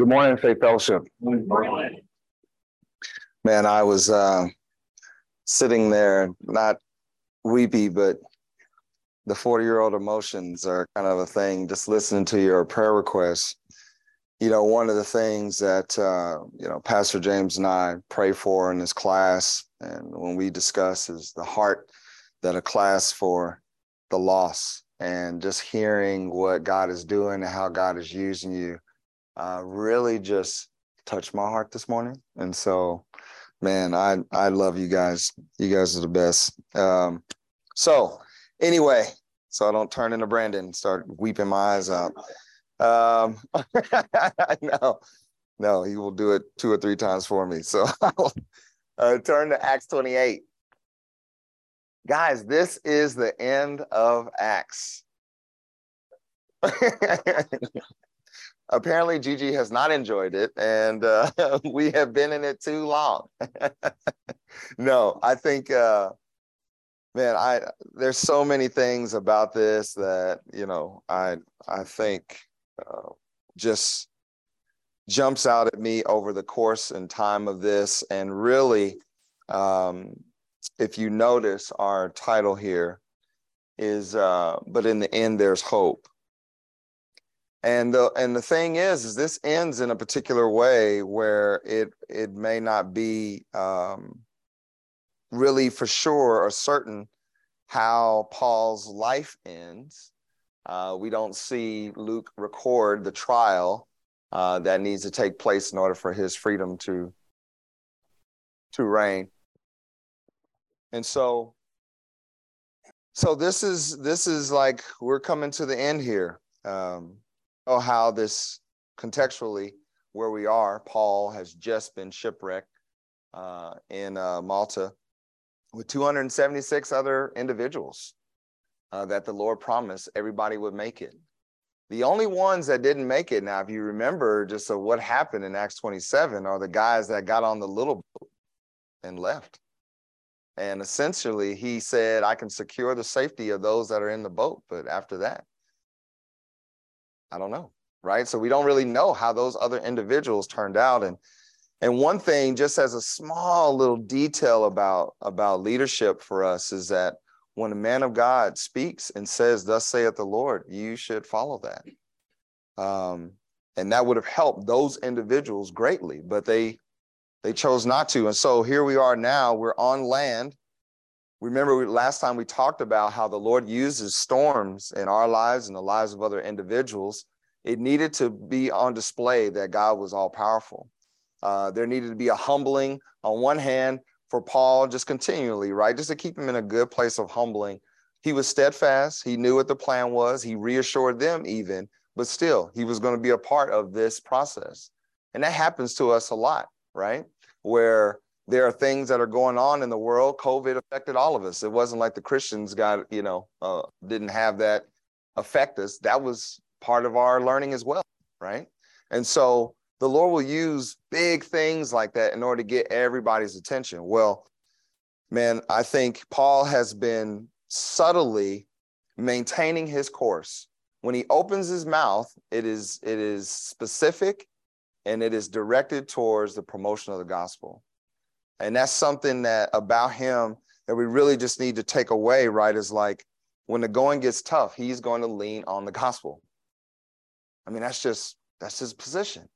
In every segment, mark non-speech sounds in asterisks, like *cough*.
Good morning, Faith Fellowship. Morning. Man, I was uh, sitting there, not weepy, but the 40 year old emotions are kind of a thing, just listening to your prayer requests. You know, one of the things that, uh, you know, Pastor James and I pray for in this class, and when we discuss, is the heart that a class for the loss and just hearing what God is doing and how God is using you uh, really just touched my heart this morning. And so, man, I I love you guys. You guys are the best. Um, so anyway, so I don't turn into Brandon and start weeping my eyes out. Um, *laughs* no, no, he will do it two or three times for me. So *laughs* I'll uh, turn to Acts 28. Guys, this is the end of Acts. *laughs* apparently Gigi has not enjoyed it, and uh, *laughs* we have been in it too long. *laughs* no, I think, uh, man, I there's so many things about this that you know I I think uh, just jumps out at me over the course and time of this, and really, um, if you notice, our title here is uh, "But in the end, there's hope." And the and the thing is is this ends in a particular way where it it may not be um, really for sure or certain how paul's life ends. Uh, we don't see luke record the trial uh, that needs to take place in order for his freedom to to reign. And so so this is this is like we're coming to the end here. Um, know how this contextually where we are. Paul has just been shipwrecked uh, in uh, Malta with 276 other individuals uh, that the Lord promised everybody would make it. The only ones that didn't make it, now, if you remember just what happened in Acts 27, are the guys that got on the little boat and left. And essentially, he said, I can secure the safety of those that are in the boat. But after that, I don't know, right? So we don't really know how those other individuals turned out. And and one thing, just as a small little detail about about leadership for us, is that when a man of God speaks and says, "Thus saith the Lord," you should follow that. Um, and that would have helped those individuals greatly, but they they chose not to. And so here we are now. We're on land. Remember, we, last time we talked about how the Lord uses storms in our lives and the lives of other individuals. It needed to be on display that God was all powerful. Uh, there needed to be a humbling on one hand for Paul, just continually, right? Just to keep him in a good place of humbling. He was steadfast. He knew what the plan was. He reassured them, even, but still, he was going to be a part of this process. And that happens to us a lot, right? Where there are things that are going on in the world. COVID affected all of us. It wasn't like the Christians got, you know, uh, didn't have that affect us. That was part of our learning as well, right? And so the Lord will use big things like that in order to get everybody's attention. Well, man, I think Paul has been subtly maintaining his course. When he opens his mouth, it is it is specific and it is directed towards the promotion of the gospel. And that's something that about him that we really just need to take away, right? Is like when the going gets tough, he's going to lean on the gospel. I mean, that's just that's his position.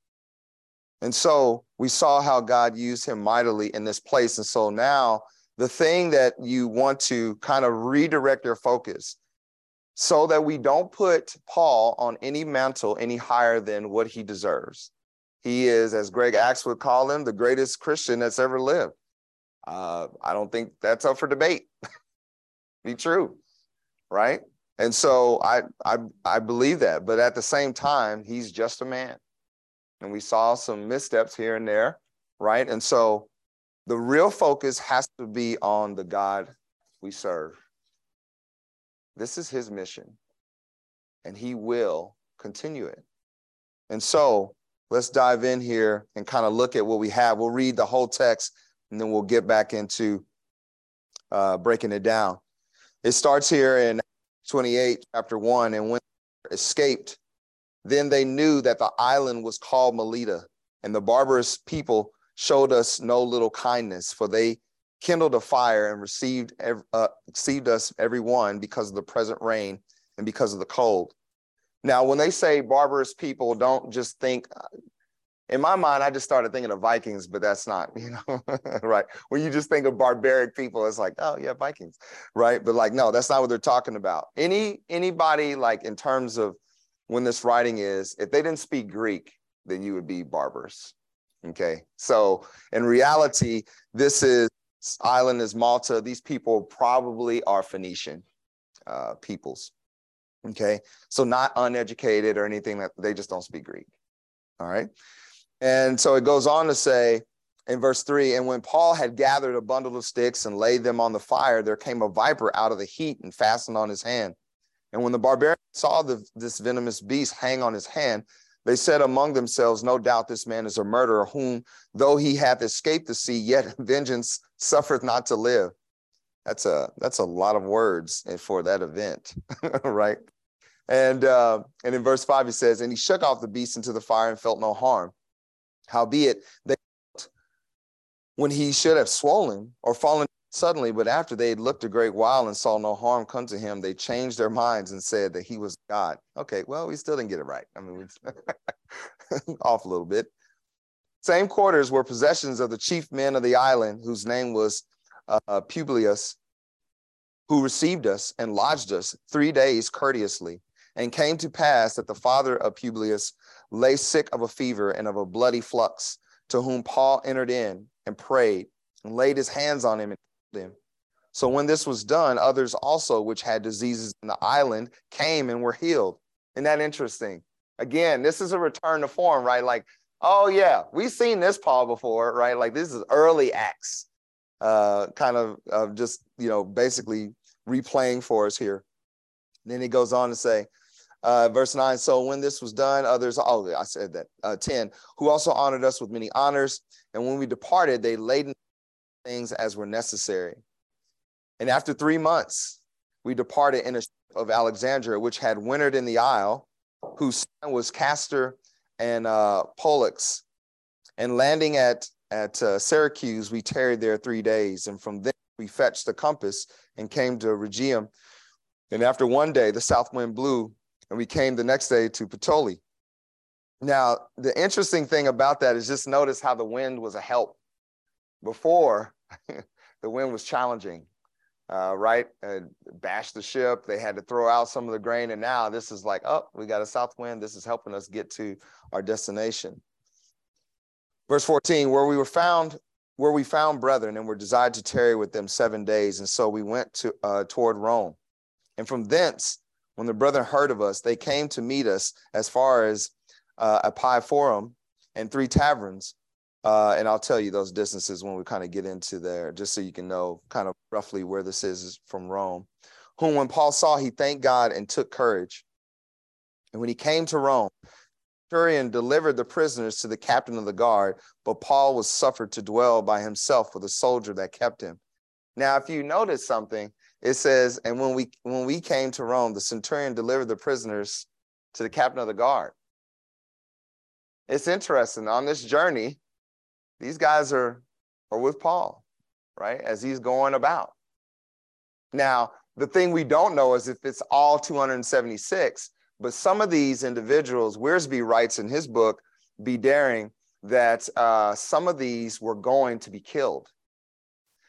And so we saw how God used him mightily in this place. And so now the thing that you want to kind of redirect your focus so that we don't put Paul on any mantle any higher than what he deserves. He is, as Greg Axe would call him, the greatest Christian that's ever lived. Uh, I don't think that's up for debate. *laughs* Be true, right? And so I, I I believe that, but at the same time, he's just a man, and we saw some missteps here and there, right? And so the real focus has to be on the God we serve. This is his mission, and he will continue it. And so let's dive in here and kind of look at what we have. We'll read the whole text and then we'll get back into uh, breaking it down. It starts here in 28, chapter 1, and when escaped Then they knew that the island was called Melita, and the barbarous people showed us no little kindness, for they kindled a fire and received uh, received us every one because of the present rain and because of the cold. Now, when they say barbarous people, don't just think. In my mind, I just started thinking of Vikings, but that's not, *laughs* you know, right. When you just think of barbaric people, it's like, oh yeah, Vikings, right? But like, no, that's not what they're talking about. Any anybody like in terms of when this writing is, if they didn't speak Greek, then you would be barbarous. Okay. So in reality, this is island is Malta. These people probably are Phoenician uh, peoples. Okay. So not uneducated or anything that they just don't speak Greek. All right. And so it goes on to say in verse three, and when Paul had gathered a bundle of sticks and laid them on the fire, there came a viper out of the heat and fastened on his hand. And when the barbarians saw the, this venomous beast hang on his hand, they said among themselves, No doubt this man is a murderer, whom, though he hath escaped the sea, yet *laughs* vengeance suffereth not to live. That's a that's a lot of words for that event, *laughs* right? And uh, and in verse five he says, and he shook off the beast into the fire and felt no harm. Howbeit, they when he should have swollen or fallen suddenly, but after they had looked a great while and saw no harm come to him, they changed their minds and said that he was God. Okay, well, we still didn't get it right. I mean, *laughs* off a little bit. Same quarters were possessions of the chief men of the island, whose name was uh, Publius, who received us and lodged us three days courteously. And came to pass that the father of Publius lay sick of a fever and of a bloody flux, to whom Paul entered in and prayed and laid his hands on him and healed him. So when this was done, others also which had diseases in the island came and were healed. Isn't that interesting? Again, this is a return to form, right? Like oh yeah, we've seen this Paul before, right? Like this is early Acts, uh, kind of uh, just you know basically replaying for us here. And then he goes on to say, uh, verse 9 so when this was done others oh i said that uh, 10 who also honored us with many honors and when we departed they laden things as were necessary and after three months we departed in a ship of alexandria which had wintered in the isle whose son was castor and uh, Pollux. And landing at, at uh, Syracuse, we tarried there three days. And from there, we fetched the compass and came to Rhegium. And after one day, the south wind blew, and we came the next day to Puteoli. Now, the interesting thing about that is just notice how the wind was a help. Before, *laughs* the wind was challenging uh, right? And bash the ship. They had to throw out some of the grain. And now this is like, oh, we got a south wind. This is helping us get to our destination. Verse 14, where we were found, where we found brethren and were desired to tarry with them seven days. And so we went to uh, toward Rome. And from thence, when the brethren heard of us, they came to meet us as far as uh, Forum and three taverns uh, and I'll tell you those distances when we kind of get into there, just so you can know kind of roughly where this is from Rome. Whom, when Paul saw, he thanked God and took courage. And when he came to Rome, Centurion delivered the prisoners to the captain of the guard, but Paul was suffered to dwell by himself with a soldier that kept him. Now, if you notice something, it says, and when we when we came to Rome, the centurion delivered the prisoners to the captain of the guard. It's interesting on this journey, these guys are, are with Paul, right? As he's going about. Now, the thing we don't know is if it's all 276, but some of these individuals, Wiersbe writes in his book, Be Daring, that uh, some of these were going to be killed.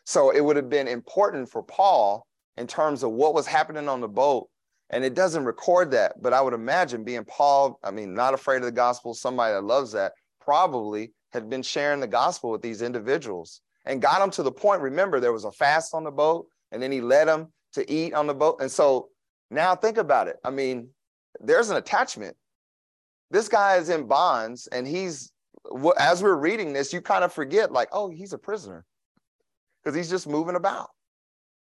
So it would have been important for Paul in terms of what was happening on the boat. And it doesn't record that, but I would imagine being Paul, I mean, not afraid of the gospel, somebody that loves that, probably had been sharing the gospel with these individuals and got them to the point. Remember, there was a fast on the boat, and then he led them to eat on the boat. And so now think about it. I mean, there's an attachment. This guy is in bonds, and he's, as we're reading this, you kind of forget, like, oh, he's a prisoner because he's just moving about.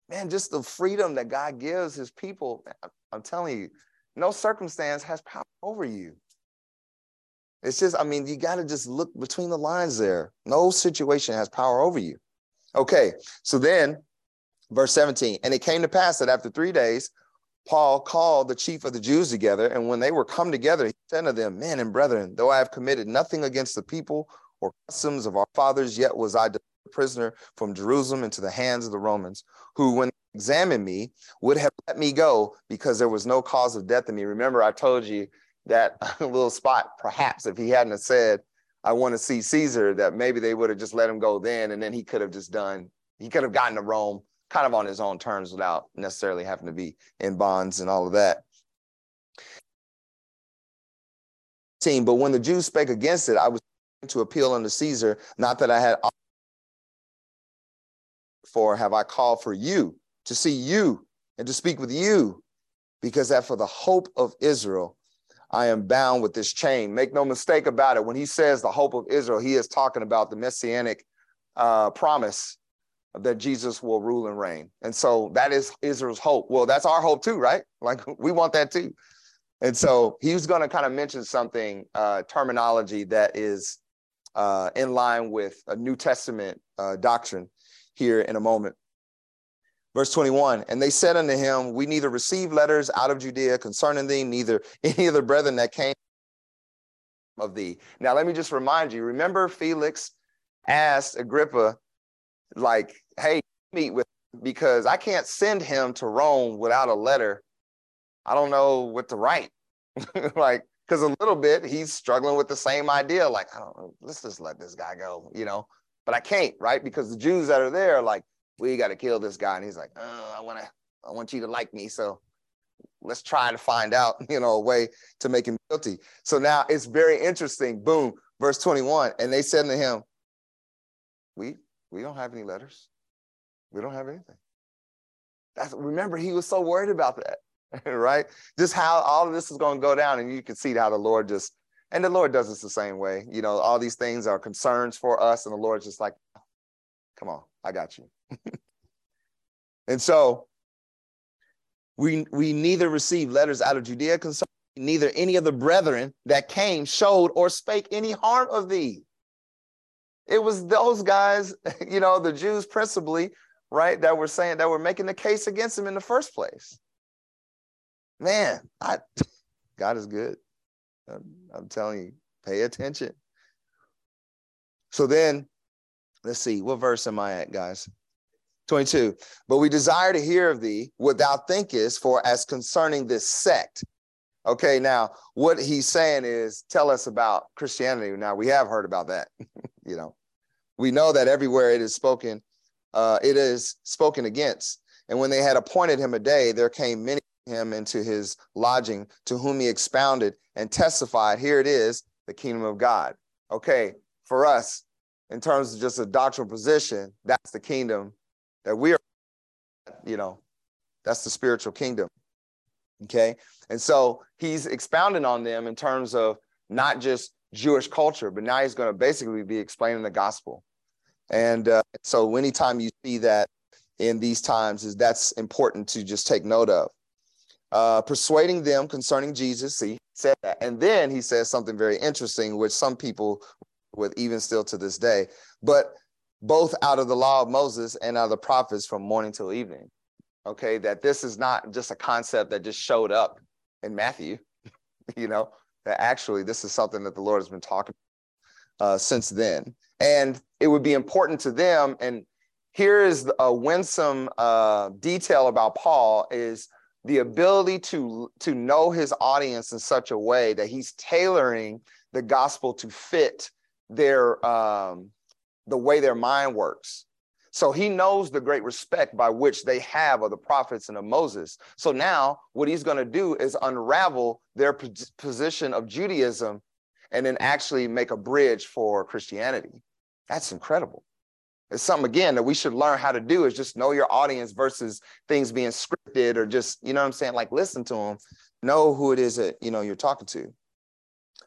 Man, just the freedom that God gives his people. I'm telling you, no circumstance has power over you. It's just, I mean, you got to just look between the lines there. No situation has power over you. Okay, so then verse 17, and it came to pass that after three days, Paul called the chief of the Jews together, and when they were come together, he said to them, Men and brethren, though I have committed nothing against the people or customs of our fathers, yet was I prisoner from Jerusalem into the hands of the Romans, who, when they examined me, would have let me go because there was no cause of death in me. Remember, I told you that *laughs* little spot, perhaps if he hadn't said, I want to see Caesar, that maybe they would have just let him go then, and then he could have just done, he could have gotten to Rome kind of on his own terms without necessarily having to be in bonds and all of that. But when the Jews spake against it, I was to appeal unto Caesar, not that I had for have I called for you to see you and to speak with you, because that for the hope of Israel, I am bound with this chain. Make no mistake about it. When he says the hope of Israel, he is talking about the messianic uh, promise that Jesus will rule and reign. And so that is Israel's hope. Well, that's our hope too, right? *laughs* Like we want that too. And so he's going to kind of mention something, uh, terminology that is uh, in line with a New Testament uh, doctrine here in a moment. Verse 21 And they said unto him, We neither receive letters out of Judea concerning thee, neither *laughs* any of the brethren that came of thee. Now, let me just remind you remember, Felix asked Agrippa, like, hey, meet with because I can't send him to Rome without a letter. I don't know what to write. *laughs* like, because a little bit he's struggling with the same idea. Like, I don't know, let's just let this guy go, you know. But I can't, right? Because the Jews that are there are like, we got to kill this guy. And he's like, oh, I want to, I want you to like me. So let's try to find out, *laughs* you know, a way to make him guilty. So now it's very interesting. Boom, verse 21. And they said to him, We we don't have any letters. We don't have anything. That's remember, he was so worried about that, *laughs* right? Just how all of this is going to go down. And you can see how the Lord just and the Lord does us the same way. You know, all these things are concerns for us, and the Lord's just like, come on, I got you. *laughs* and so we we neither received letters out of Judea concerning neither any of the brethren that came showed or spake any harm of thee. It was those guys, *laughs* you know, the Jews principally, right, that were saying that were making the case against him in the first place. Man, I *laughs* God is good. I'm, I'm telling you, pay attention. So then, let's see, what verse am I at, guys? 22. But we desire to hear of thee what thou thinkest, for as concerning this sect. Okay, now what he's saying is tell us about Christianity. Now we have heard about that. *laughs* you know, we know that everywhere it is spoken, uh, it is spoken against. And when they had appointed him a day, there came many him into his lodging, to whom he expounded and testified, Here it is, the kingdom of God. Okay, for us, in terms of just a doctrinal position, that's the kingdom that we are, you know, that's the spiritual kingdom. Okay, and so he's expounding on them in terms of not just Jewish culture, but now he's going to basically be explaining the gospel. And uh, so, anytime you see that in these times, is that's important to just take note of uh, persuading them concerning Jesus. See, said that. And then he says something very interesting, which some people with even still to this day, but both out of the law of Moses and out of the prophets from morning till evening. Okay, that this is not just a concept that just showed up in Matthew, *laughs* you know, that actually this is something that the Lord has been talking uh, since then. And it would be important to them. And here is a winsome uh, detail about Paul is the ability to to know his audience in such a way that he's tailoring the gospel to fit their um, the way their mind works. So he knows the great respect by which they have of the prophets and of moses. So now what he's going to do is unravel their position of judaism and then actually make a bridge for christianity. That's incredible it's something again that we should learn how to do is just know your audience versus things being scripted or just you know what i'm saying? Like listen to them know who it is that you know you're talking to.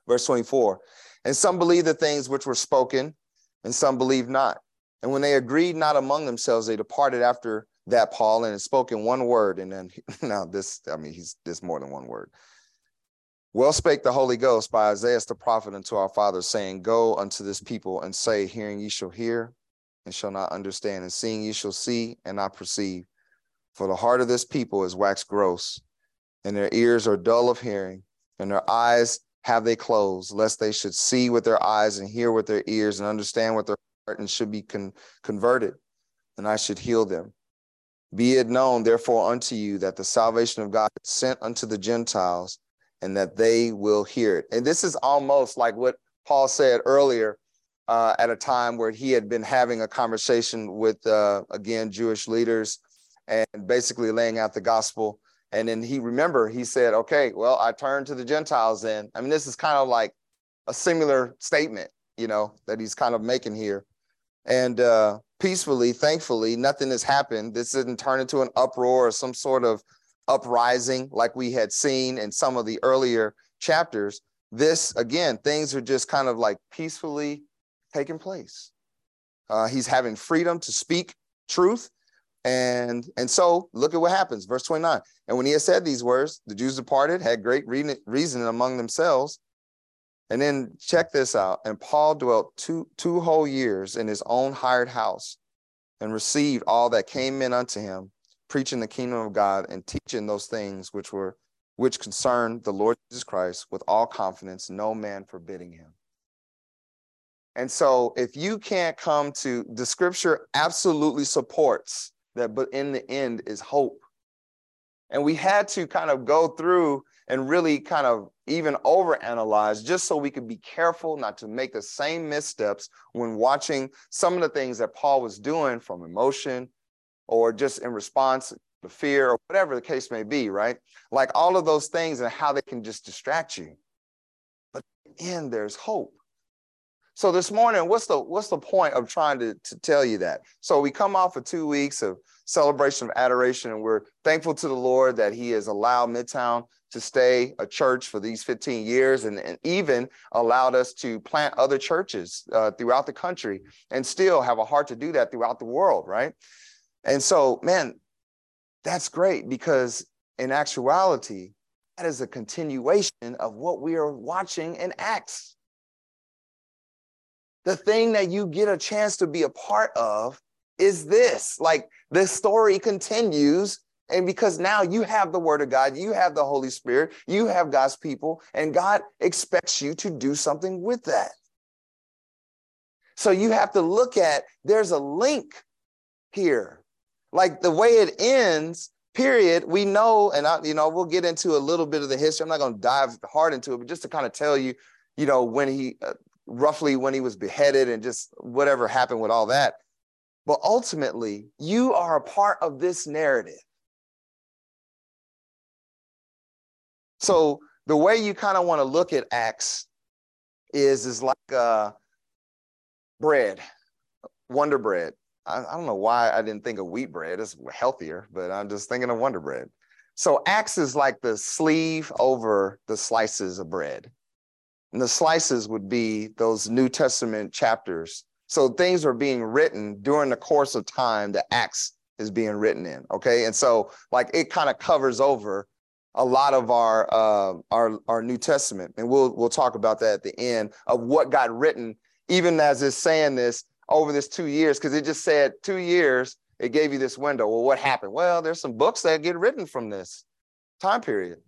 Verse 24 and some believe the things which were spoken and some believe not. And when they agreed not among themselves they departed after that paul and had spoken one word. And then *laughs* now this i mean he's this more than one word. Well spake the Holy Ghost by Isaiah the prophet unto our fathers, saying, Go unto this people and say, Hearing ye shall hear, and shall not understand, and seeing ye shall see and not perceive. For the heart of this people is waxed gross, and their ears are dull of hearing, and their eyes have they closed, lest they should see with their eyes and hear with their ears and understand with their heart and should be con- converted, and I should heal them. Be it known, therefore, unto you that the salvation of God is sent unto the Gentiles, and that they will hear it. And this is almost like what Paul said earlier uh, at a time where he had been having a conversation with, uh, again, Jewish leaders and basically laying out the gospel. And then he remember he said, "Okay, well, I turned to the Gentiles." Then I mean, this is kind of like a similar statement, you know, that he's kind of making here. And uh, peacefully, thankfully, nothing has happened. This didn't turn into an uproar or some sort of uprising like we had seen in some of the earlier chapters. This again, things are just kind of like peacefully taking place. Uh, he's having freedom to speak truth and and so look at what happens, verse 29. And when he had said these words, the Jews departed, had great re- reason among themselves. And then check this out. And Paul dwelt two, two whole years in his own hired house and received all that came in unto him, preaching the kingdom of God and teaching those things which were which concerned the Lord Jesus Christ with all confidence, no man forbidding him. And so if you can't come to the scripture absolutely supports that but in the end is hope and we had to kind of go through and really kind of even overanalyze just so we could be careful not to make the same missteps when watching some of the things that Paul was doing from emotion or just in response to fear or whatever the case may be, right? Like all of those things and how they can just distract you. But in there's hope. So this morning, what's the what's the point of trying to, to tell you that? So we come off of two weeks of celebration of adoration, and we're thankful to the Lord that He has allowed Midtown to stay a church for these 15 years and, and even allowed us to plant other churches uh, throughout the country and still have a heart to do that throughout the world, right? And so, man, that's great because in actuality, that is a continuation of what we are watching in Acts the thing that you get a chance to be a part of is this like the story continues and because now you have the word of God, you have the Holy Spirit, you have God's people, and God expects you to do something with that. So you have to look at there's a link here. Like the way it ends, period, we know, and I, you know, we'll get into a little bit of the history. I'm not going to dive hard into it, but just to kind of tell you, you know, when he, uh, roughly when he was beheaded and just whatever happened with all that. But ultimately, you are a part of this narrative. So the way you kind of want to look at Acts is is like uh, bread, Wonder Bread. I, I, don't know why I didn't think of wheat bread. It's healthier, but I'm just thinking of Wonder Bread. So Acts is like the sleeve over the slices of bread. And the slices would be those New Testament chapters. So things are being written during the course of time that Acts is being written in. Okay. And so like it kind of covers over a lot of our uh, our our New Testament. And we'll we'll talk about that at the end of what got written, even as it's saying this over this two years, because it just said two years, it gave you this window. Well, what happened? Well, there's some books that get written from this time period.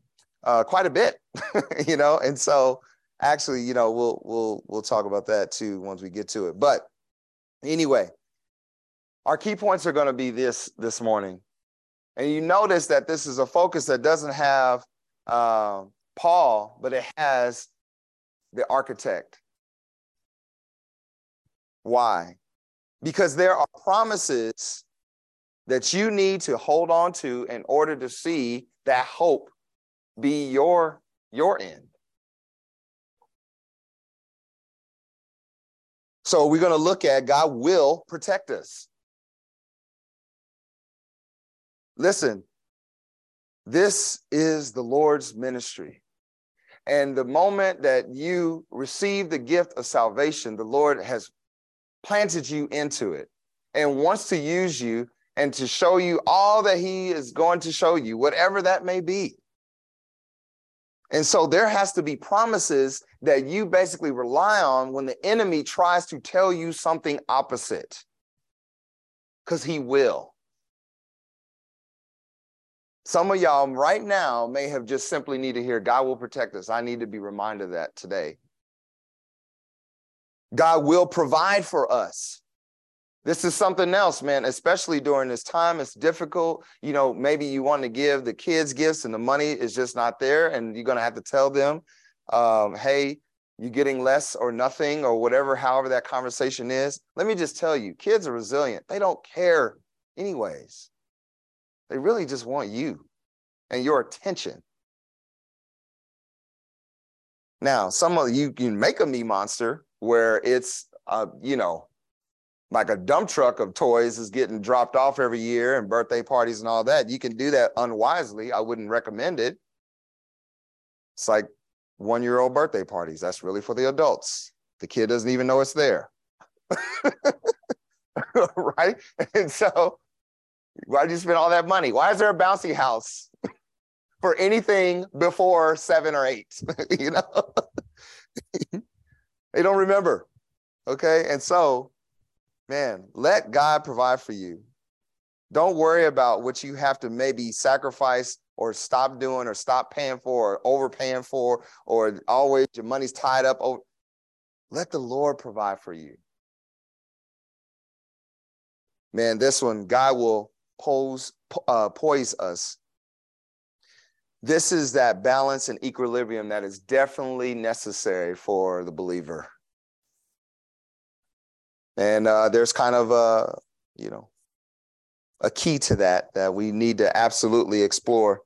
Uh, quite a bit, *laughs* you know, and so actually, you know, we'll we'll we'll talk about that too once we get to it. But anyway, our key points are going to be this this morning, and you notice that this is a focus that doesn't have uh, Paul, but it has the architect. Why? Because there are promises that you need to hold on to in order to see that hope be your your end. So we're going to look at God will protect us. Listen, this is the Lord's ministry. And the moment that you receive the gift of salvation, the Lord has planted you into it and wants to use you and to show you all that He is going to show you, whatever that may be. And so there has to be promises that you basically rely on when the enemy tries to tell you something opposite. Because he will. Some of y'all right now may have just simply need to hear God will protect us. I need to be reminded of that today. God will provide for us. This is something else, man, especially during this time. It's difficult. You know, maybe you want to give the kids gifts and the money is just not there. And you're going to have to tell them, um, hey, you're getting less or nothing or whatever, however that conversation is. Let me just tell you, kids are resilient. They don't care, anyways. They really just want you and your attention. Now, some of you can make a me monster where it's, uh, you know, like a dump truck of toys is getting dropped off every year and birthday parties and all that. You can do that unwisely. I wouldn't recommend it. It's like one year old birthday parties. That's really for the adults. The kid doesn't even know it's there. *laughs* right? And so, why did you spend all that money? Why is there a bouncy house *laughs* for anything before seven or eight? *laughs* you know, they don't remember. Okay. And so, man, let God provide for you. Don't worry about what you have to maybe sacrifice or stop doing or stop paying for or overpaying for or always your money's tied up. Let the Lord provide for you. Man, this one, God will pose, uh, poise us. This is that balance and equilibrium that is definitely necessary for the believer. And uh, there's kind of a, you know, a key to that that we need to absolutely explore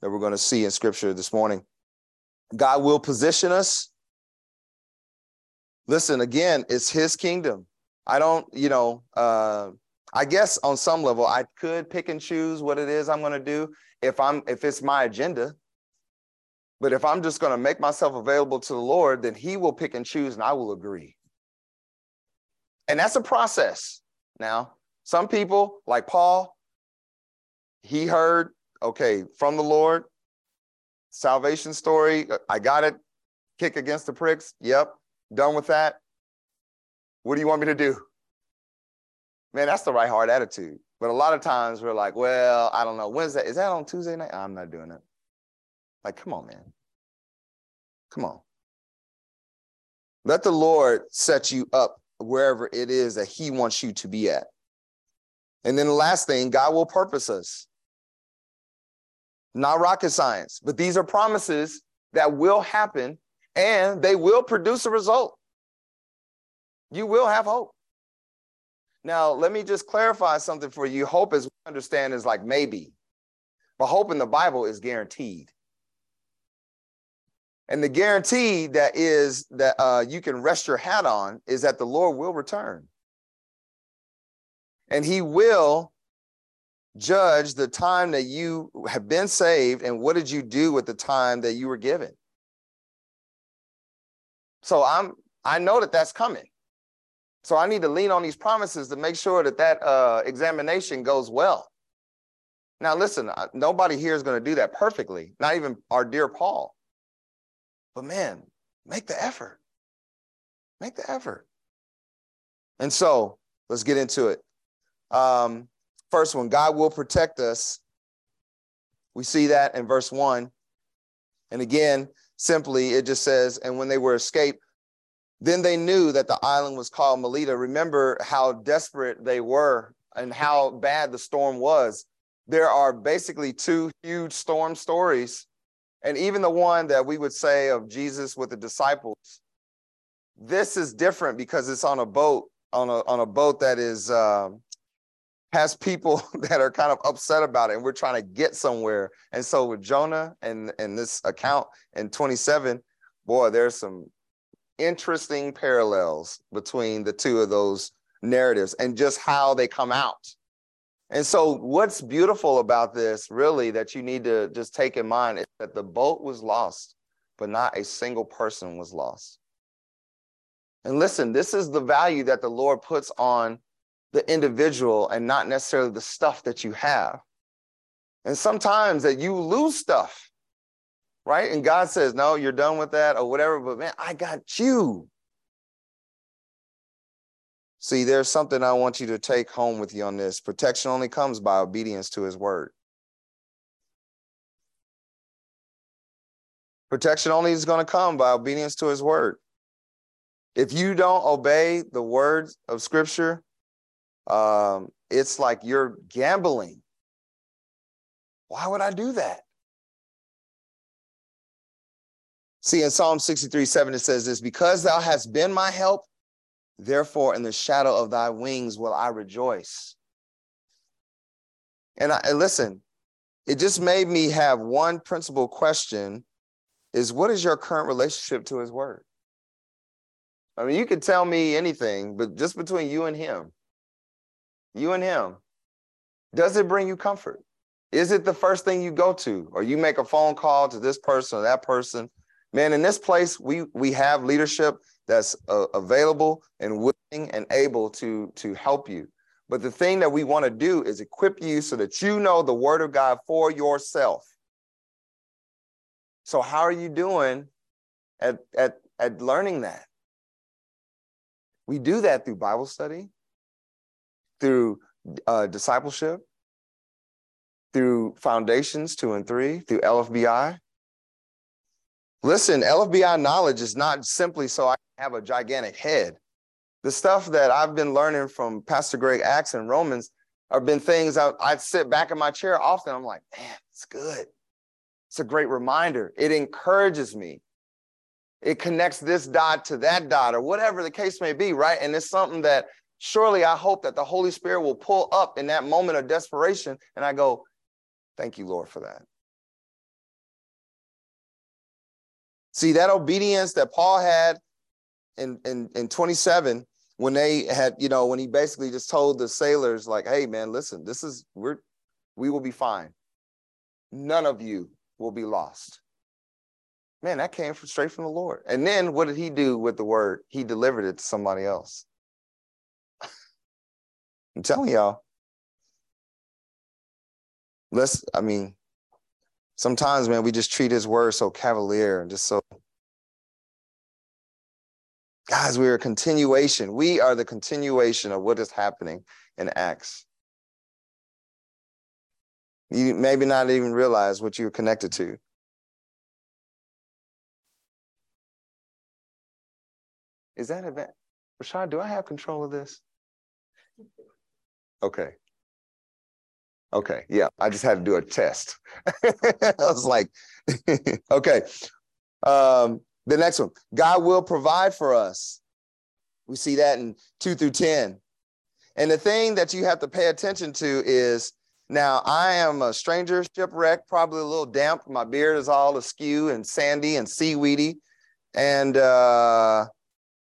that we're going to see in scripture this morning. God will position us. Listen, again, it's his kingdom. I don't, you know, uh, I guess on some level I could pick and choose what it is I'm going to do if I'm if it's my agenda. But if I'm just going to make myself available to the Lord, then he will pick and choose and I will agree. And that's a process. Now, some people, like Paul, he heard, okay, from the Lord, salvation story. I got it. Kick against the pricks. Yep. Done with that. What do you want me to do? Man, that's the right hard attitude. But a lot of times we're like, well, I don't know. When's that? Is that on Tuesday night? I'm not doing it. Like, come on, man. Come on. Let the Lord set you up wherever it is that he wants you to be at. And then the last thing, God will purpose us. Not rocket science, but these are promises that will happen and they will produce a result. You will have hope. Now, let me just clarify something for you. Hope, as we understand, is like maybe, but hope in the Bible is guaranteed. And the guarantee that is that uh, you can rest your hat on is that the Lord will return. And he will judge the time that you have been saved and what did you do with the time that you were given. So I'm I know that that's coming. So I need to lean on these promises to make sure that that uh, examination goes well. Now, listen, nobody here is going to do that perfectly, not even our dear Paul. But man, make the effort. Make the effort. And so let's get into it. Um, first one God will protect us. We see that in verse one. And again, simply, it just says, and when they were escaped, then they knew that the island was called Melita. Remember how desperate they were and how bad the storm was. There are basically two huge storm stories and even the one that we would say of Jesus with the disciples, this is different because it's on a boat, on a on a boat that is um, has people *laughs* that are kind of upset about it, and we're trying to get somewhere. And so with Jonah and and this account in 27, boy, there's some interesting parallels between the two of those narratives and just how they come out. And so, what's beautiful about this, really, that you need to just take in mind is that the boat was lost, but not a single person was lost. And listen, this is the value that the Lord puts on the individual and not necessarily the stuff that you have. And sometimes that you lose stuff, right? And God says, No, you're done with that or whatever, but man, I got you. See, there's something I want you to take home with you on this. Protection only comes by obedience to his word. Protection only is going to come by obedience to his word. If you don't obey the words of scripture, um, it's like you're gambling. Why would I do that? See, in Psalm 63 7, it says this because thou hast been my help therefore in the shadow of thy wings will I rejoice. And, I, and listen, it just made me have one principal question is what is your current relationship to his word? I mean, you could tell me anything, but just between you and him, you and him, does it bring you comfort? Is it the first thing you go to, or you make a phone call to this person or that person? Man, in this place, we we have leadership that's uh, available and willing and able to to help you. But the thing that we want to do is equip you so that you know the word of God for yourself. So how are you doing at at at learning that? We do that through Bible study, through uh, discipleship, through foundations two and three, through LFBI. Listen, LFBI knowledge is not simply so I have a gigantic head. The stuff that I've been learning from Pastor Greg Acts and Romans have been things I, I sit back in my chair often. I'm like, man, it's good. It's a great reminder. It encourages me. It connects this dot to that dot, or whatever the case may be, right? And it's something that surely I hope that the Holy Spirit will pull up in that moment of desperation. And I go, Thank you, Lord, for that. See, that obedience that Paul had in, in, in 27, when they had, you know, when he basically just told the sailors, like, hey, man, listen, this is, we're, we will be fine. None of you will be lost. Man, that came from, straight from the Lord. And then what did he do with the word? He delivered it to somebody else. *laughs* I'm telling y'all. Let's, I mean, sometimes, man, we just treat his word so cavalier and just so. Guys, we are a continuation. We are the continuation of what is happening in Acts. You maybe not even realize what you're connected to. Is that event? Rashad, do I have control of this? Okay. Okay. Yeah. I just had to do a test. *laughs* I was like, *laughs* okay. Um, the next one God will provide for us. We see that in two through 10. And the thing that you have to pay attention to is now I am a stranger shipwreck, probably a little damp. My beard is all askew and sandy and seaweedy. And uh,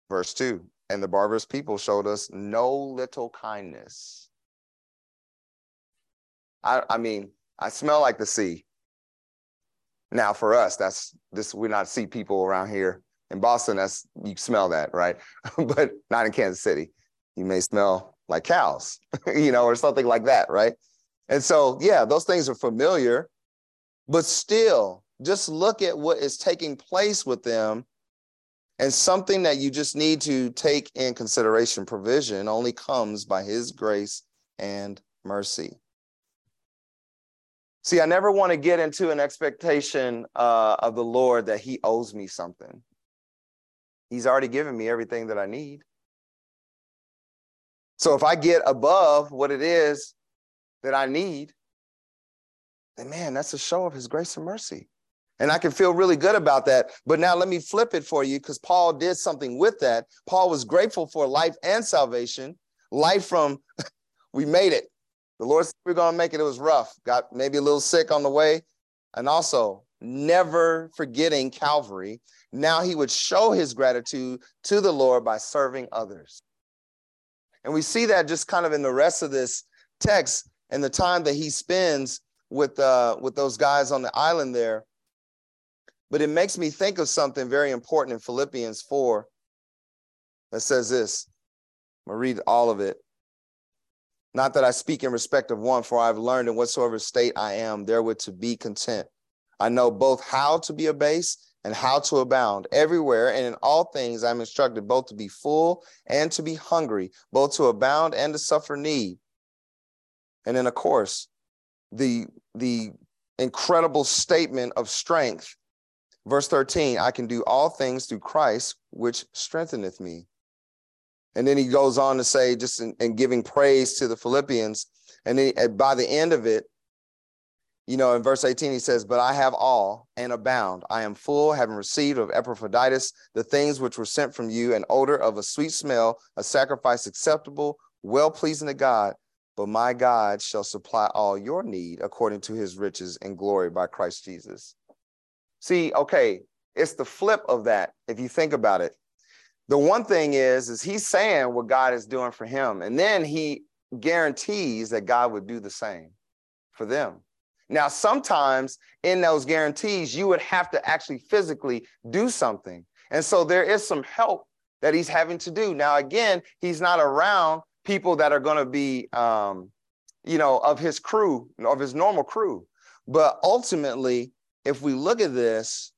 Verse 2 And the barbarous people showed us no little kindness. I, I mean, I smell like the sea. Now, for us, that's this, we're not sea people around here. In Boston, that's you smell that, right? *laughs* but not in Kansas City. You may smell like cows, *laughs* you know, or something like that, right? And so, yeah, those things are familiar, but still, just look at what is taking place with them and something that you just need to take in consideration provision only comes by his grace and mercy. See, I never want to get into an expectation uh, of the Lord that he owes me something. He's already given me everything that I need. So if I get above what it is that I need, then man, that's a show of his grace and mercy. And I can feel really good about that. But now let me flip it for you because Paul did something with that. Paul was grateful for life and salvation, life from, *laughs* we made it. The Lord said we we're going to make it. It was rough, got maybe a little sick on the way. And also, never forgetting Calvary. Now he would show his gratitude to the Lord by serving others. And we see that just kind of in the rest of this text and the time that he spends with uh, with those guys on the island there but it makes me think of something very important in Philippians 4 that says this. I'm going to read all of it. Not that I speak in respect of one, for I've learned in whatsoever state I am, therewith to be content. I know both how to be abased and how to abound everywhere, and in all things I'm instructed both to be full and to be hungry, both to abound and to suffer need. And then, of course, the the incredible statement of strength Verse 13, I can do all things through Christ, which strengtheneth me. And then he goes on to say, just in, in giving praise to the Philippians. And then by the end of it, you know, in verse 18, he says, But I have all and abound. I am full, having received of Epaphroditus the things which were sent from you, an odor of a sweet smell, a sacrifice acceptable, well pleasing to God. But my God shall supply all your need according to his riches and glory by Christ Jesus. See, okay, it's the flip of that if you think about it. The one thing is, is he's saying what God is doing for him, and then he guarantees that God would do the same for them. Now, sometimes in those guarantees, you would have to actually physically do something. And so there is some help that he's having to do. Now, again, he's not around people that are going to be, um, you know, of his crew, of his normal crew. But ultimately, if we look at this,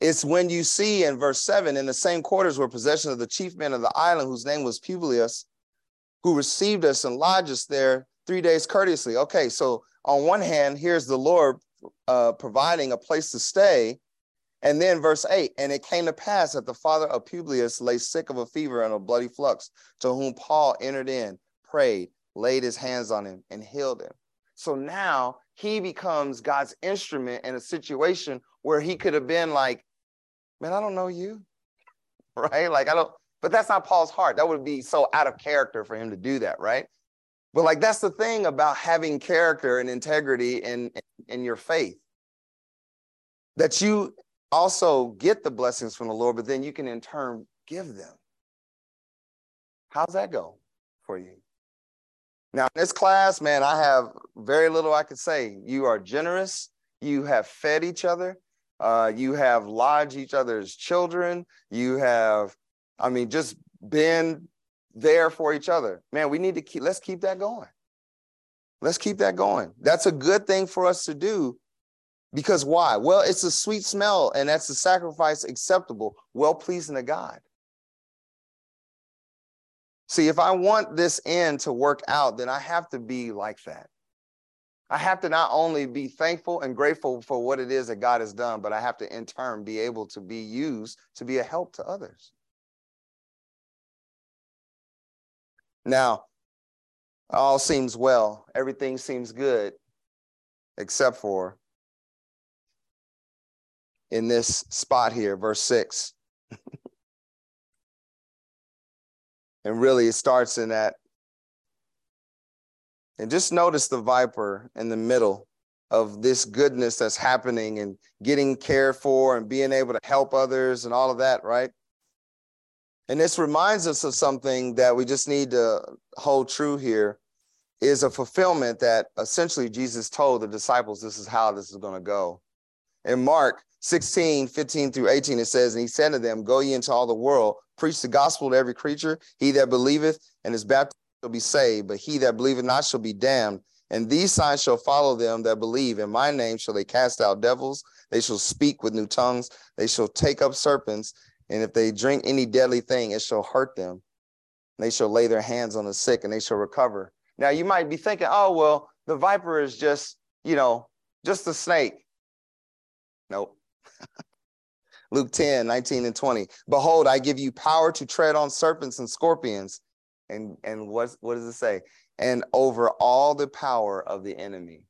it's when you see in verse 7 in the same quarters were possession of the chief men of the island, whose name was Publius, who received us and lodged us there three days courteously. Okay, so on one hand, here's the Lord uh, providing a place to stay. And then verse 8, and it came to pass that the father of Publius lay sick of a fever and a bloody flux, to whom Paul entered in, prayed, laid his hands on him, and healed him. So now he becomes God's instrument in a situation where he could have been like, man, I don't know you, *laughs* right? Like, I don't, but that's not Paul's heart. That would be so out of character for him to do that, right? But like that's the thing about having character and integrity in, in your faith. That you also get the blessings from the Lord, but then you can in turn give them. How's that go for you? Now, in this class, man, I have very little I could say. You are generous. You have fed each other. Uh, you have lodged each other's children. You have, I mean, just been there for each other. Man, we need to keep, let's keep that going. Let's keep that going. That's a good thing for us to do because why? Well, it's a sweet smell and that's a sacrifice acceptable, well pleasing to God. See, if I want this end to work out, then I have to be like that. I have to not only be thankful and grateful for what it is that God has done, but I have to in turn be able to be used to be a help to others. Now, all seems well, everything seems good, except for in this spot here, verse 6. *laughs* and really, it starts in that. And just notice the viper in the middle of this goodness that's happening and getting cared for and being able to help others and all of that, right? And this reminds us of something that we just need to hold true here is a fulfillment that essentially Jesus told the disciples this is how this is going to go. In Mark 16, 15 through 18, it says, And he said to them, Go ye into all the world, preach the gospel to every creature. He that believeth and is baptized shall be saved, but he that believeth not shall be damned. And these signs shall follow them that believe. In my name shall they cast out devils. They shall speak with new tongues. They shall take up serpents. And if they drink any deadly thing, it shall hurt them. And They shall lay their hands on the sick and they shall recover. Now you might be thinking, oh, well, the viper is just, you know, just a snake. Nope. *laughs* Luke 10, 19 and 20. Behold, I give you power to tread on serpents and scorpions. And, and what, what does it say? And over all the power of the enemy.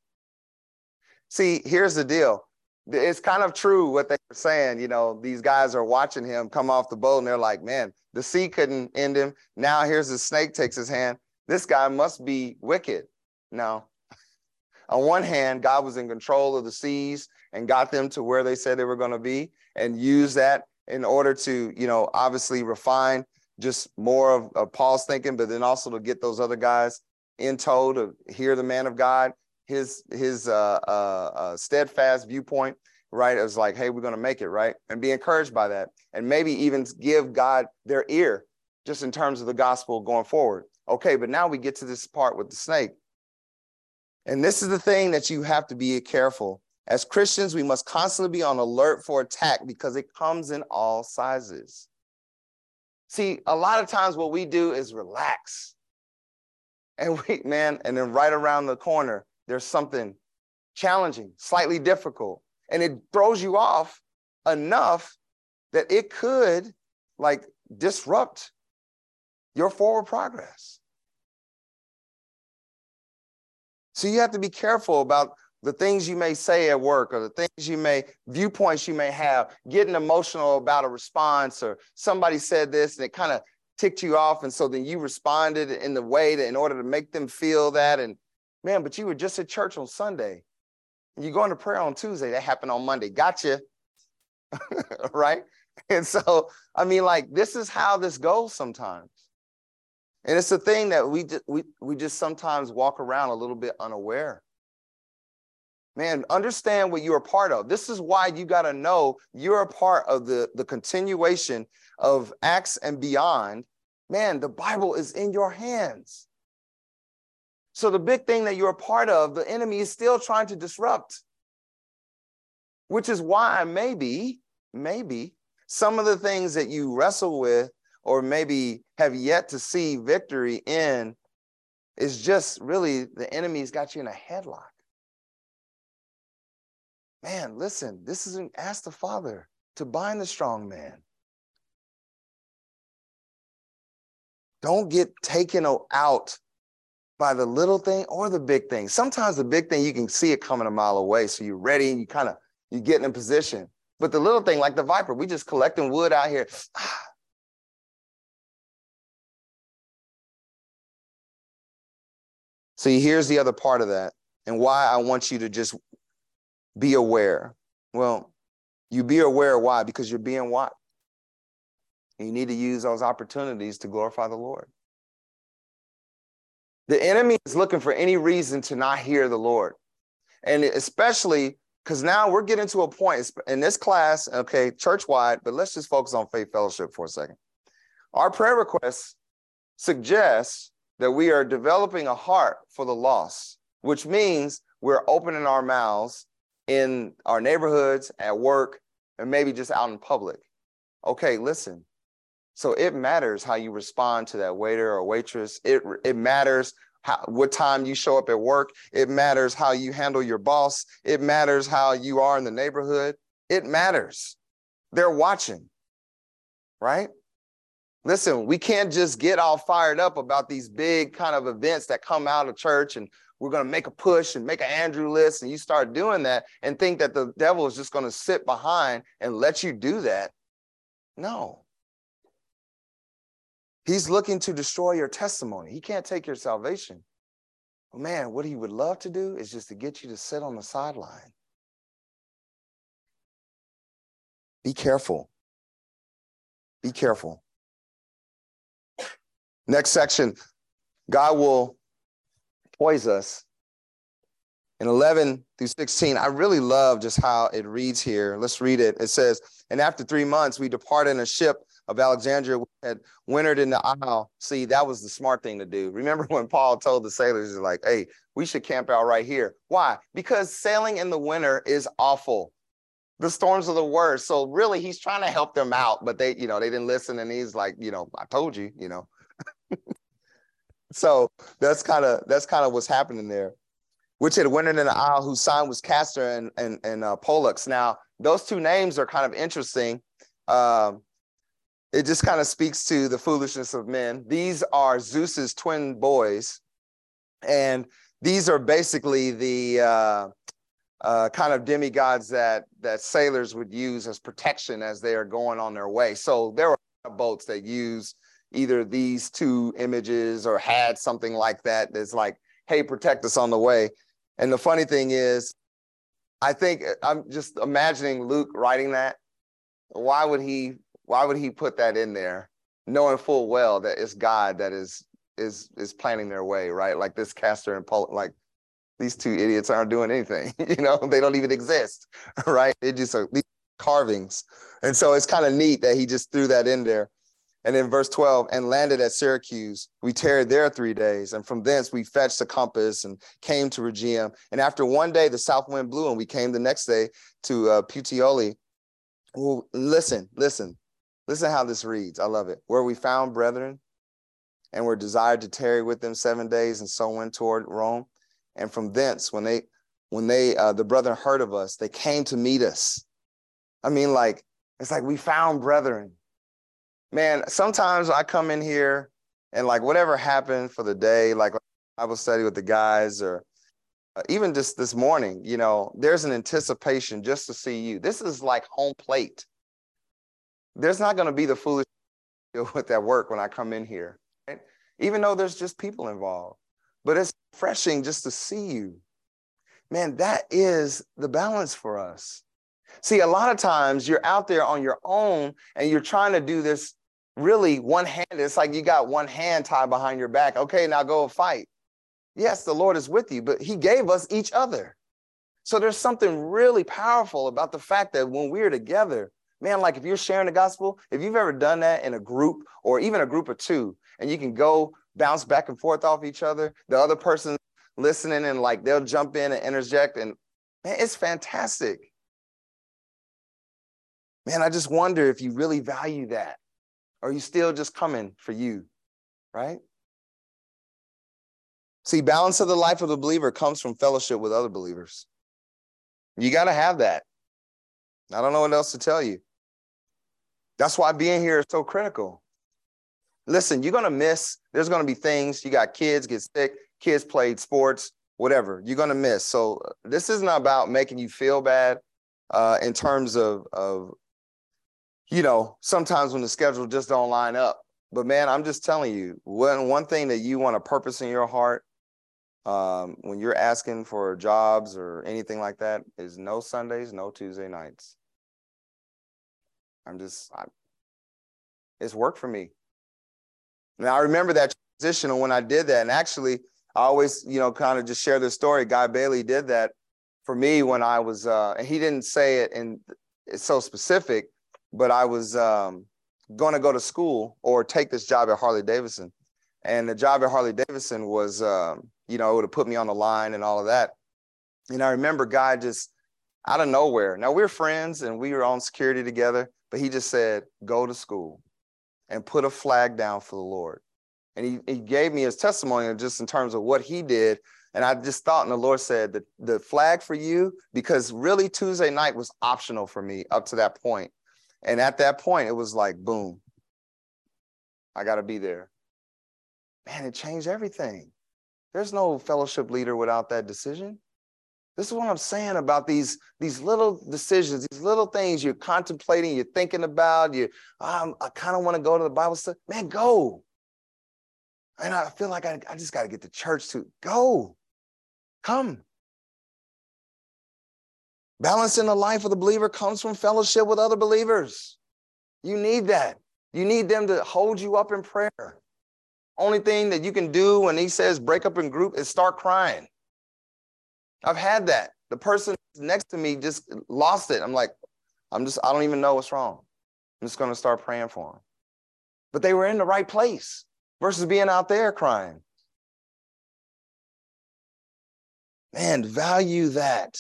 See, here's the deal it's kind of true what they were saying. You know, these guys are watching him come off the boat and they're like, man, the sea couldn't end him. Now here's the snake takes his hand. This guy must be wicked. No. *laughs* On one hand, God was in control of the seas and got them to where they said they were going to be and use that in order to, you know, obviously refine just more of, of Paul's thinking, but then also to get those other guys in tow to hear the man of God his his uh, uh, uh, steadfast viewpoint, right? It was like, hey, we're going to make it, right? And be encouraged by that, and maybe even give God their ear, just in terms of the gospel going forward. Okay, but now we get to this part with the snake, and this is the thing that you have to be careful. As Christians, we must constantly be on alert for attack because it comes in all sizes. See, a lot of times what we do is relax. And we, man, and then right around the corner, there's something challenging, slightly difficult, and it throws you off enough that it could like disrupt your forward progress. So you have to be careful about the things you may say at work or the things you may viewpoints you may have getting emotional about a response or somebody said this and it kind of ticked you off and so then you responded in the way that in order to make them feel that and man but you were just at church on sunday. And you go into prayer on tuesday that happened on monday. Gotcha. *laughs* Right? And so i mean like this is how this goes sometimes. And it's a thing that we, we, we just sometimes walk around a little bit unaware. Man, understand what you're a part of. This is why you got to know you're a part of the, the continuation of Acts and beyond. Man, the Bible is in your hands. So the big thing that you're a part of, the enemy is still trying to disrupt. Which is why maybe, maybe some of the things that you wrestle with or maybe have yet to see victory in is just really the enemy's got you in a headlock. Man, listen, this isn't ask the Father to bind the strong man. Don't get taken out by the little thing or the big thing. Sometimes the big thing you can see it coming a mile away, so you're ready and you kind of you get in a position. But the little thing, like the viper, we just collecting wood out here. *sighs* See, here's the other part of that and why I want you to just be aware. Well, you be aware why? Because you're being watched. You need to use those opportunities to glorify the Lord. The enemy is looking for any reason to not hear the Lord. And especially because now we're getting to a point in this class, okay, church wide, but let's just focus on faith fellowship for a second. Our prayer requests suggest that we are developing a heart for the lost, which means we're opening our mouths in our neighborhoods, at work, and maybe just out in public. Okay, listen. So it matters how you respond to that waiter or waitress. It, it matters how, what time you show up at work. It matters how you handle your boss. It matters how you are in the neighborhood. It matters. They're watching, right? Listen, we can't just get all fired up about these big kind of events that come out of church and we're going to make a push and make an Andrew list. And you start doing that and think that the devil is just going to sit behind and let you do that. No. He's looking to destroy your testimony. He can't take your salvation. But man, what he would love to do is just to get you to sit on the sideline. Be careful. Be careful. Next section, God will poise us. In 11 through 16, I really love just how it reads here. Let's read it. It says, And after three months, we departed in a ship of Alexandria, we had wintered in the Isle. See, that was the smart thing to do. Remember when Paul told the sailors, he's like, hey, we should camp out right here. Why? Because sailing in the winter is awful. The storms are the worst. So really, he's trying to help them out, but they, you know, they didn't listen. And he's like, you know, I told you, you know *laughs* so that's kind of that's kind of what's happening there. Which had wintered in the aisle whose sign was Castor and and and uh, Pollux. Now those two names are kind of interesting. Um, it just kind of speaks to the foolishness of men. These are Zeus's twin boys, and these are basically the uh, uh, kind of demigods that that sailors would use as protection as they are going on their way. So there are boats that use either these two images or had something like that that's like, hey, protect us on the way. And the funny thing is, I think uh, I'm just imagining Luke writing that. Why would he why would he put that in there, knowing full well that it's God that is is is planning their way, right? Like this Castor and Paul, like these two idiots aren't doing anything. *laughs* you know, they don't even exist, *laughs* right? They just are carvings. And so it's kind of neat that he just threw that in there. And in verse 12, and landed at Syracuse. We tarried there three days, and from thence we fetched a compass and came to Rhegium. And after one day, the south wind blew, and we came the next day to uh, Puteoli. Well, listen, listen, listen how this reads. I love it. Where we found brethren, and were desired to tarry with them seven days, and so went toward Rome. And from thence, when they when they uh, the brethren heard of us, they came to meet us. I mean, like it's like we found brethren. Man, sometimes I come in here and like whatever happened for the day, like Bible study with the guys, or uh, even just this morning, you know, there's an anticipation just to see you. This is like home plate. There's not going to be the foolish *laughs* with that work when I come in here, right? even though there's just people involved. But it's refreshing just to see you. Man, that is the balance for us. See, a lot of times you're out there on your own and you're trying to do this really one hand. It's like you got one hand tied behind your back. Okay, now go fight. Yes, the Lord is with you, but He gave us each other. So there's something really powerful about the fact that when we're together, man, like if you're sharing the gospel, if you've ever done that in a group or even a group of two, and you can go bounce back and forth off each other, the other person listening and like they'll jump in and interject, and man, it's fantastic. Man, I just wonder if you really value that. Or are you still just coming for you, right? See, balance of the life of the believer comes from fellowship with other believers. You got to have that. I don't know what else to tell you. That's why being here is so critical. Listen, you're going to miss, there's going to be things. You got kids get sick, kids played sports, whatever. You're going to miss. So this isn't about making you feel bad uh, in terms of, of, you know, sometimes when the schedule just don't line up. But man, I'm just telling you, one, one thing that you want to purpose in your heart um, when you're asking for jobs or anything like that is no Sundays, no Tuesday nights. I'm just, I, it's work for me. And I remember that transition when I did that, and actually, I always, you know, kind of just share this story. Guy Bailey did that for me when I was, uh, and he didn't say it and it's so specific, but I was um, going to go to school or take this job at Harley Davidson, and the job at Harley Davidson was. Um, you know, it would have put me on the line and all of that. And I remember Guy just out of nowhere. Now we're friends and we were on security together, but he just said, go to school and put a flag down for the Lord. And he, he gave me his testimony just in terms of what he did. And I just thought, and the Lord said that the flag for you, because really Tuesday night was optional for me up to that point. And at that point, it was like, boom, I got to be there. Man, it changed everything. There's no fellowship leader without that decision. This is what I'm saying about these, these little decisions, these little things you're contemplating, you're thinking about, you, um, I kind of want to go to the Bible study. Man, go. And I feel like I, I just got to get to church to go. Come. Balance in the life of the believer comes from fellowship with other believers. You need that. You need them to hold you up in prayer. Only thing that you can do when he says break up in group is start crying. I've had that. The person next to me just lost it. I'm like, I'm just, I don't even know what's wrong. I'm just going to start praying for them. But they were in the right place versus being out there crying. Man, value that.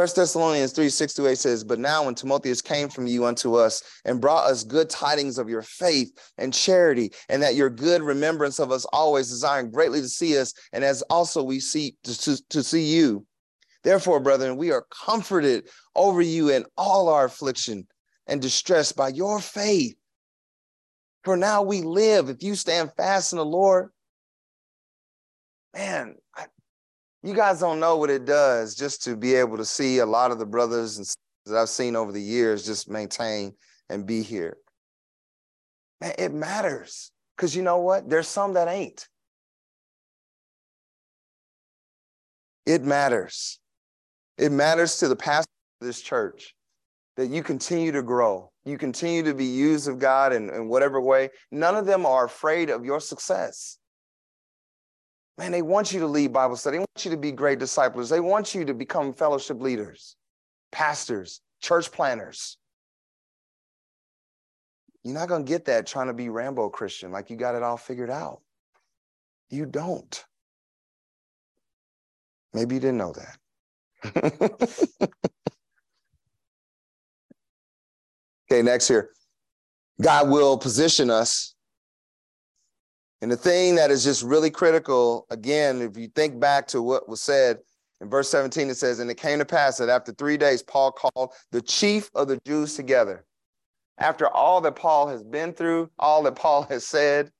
First Thessalonians 3, 6 to 8 says, But now when Timotheus came from you unto us and brought us good tidings of your faith and charity, and that your good remembrance of us always desiring greatly to see us, and as also we seek to, to, to see you. Therefore, brethren, we are comforted over you in all our affliction and distress by your faith. For now we live. If you stand fast in the Lord, man, you guys don't know what it does just to be able to see a lot of the brothers and sisters that I've seen over the years just maintain and be here. Man, it matters because you know what? There's some that ain't. It matters. It matters to the pastor of this church that you continue to grow. You continue to be used of God in, in whatever way. None of them are afraid of your success. Man, they want you to lead Bible study. They want you to be great disciples. They want you to become fellowship leaders, pastors, church planners. You're not going to get that trying to be Rambo Christian, like you got it all figured out. You don't. Maybe you didn't know that. *laughs* okay, next here. God will position us and the thing that is just really critical, again, if you think back to what was said, In verse 17, it says, And it came to pass that after three days, Paul called the chief of the Jews together. After all that Paul has been through, all that Paul has said,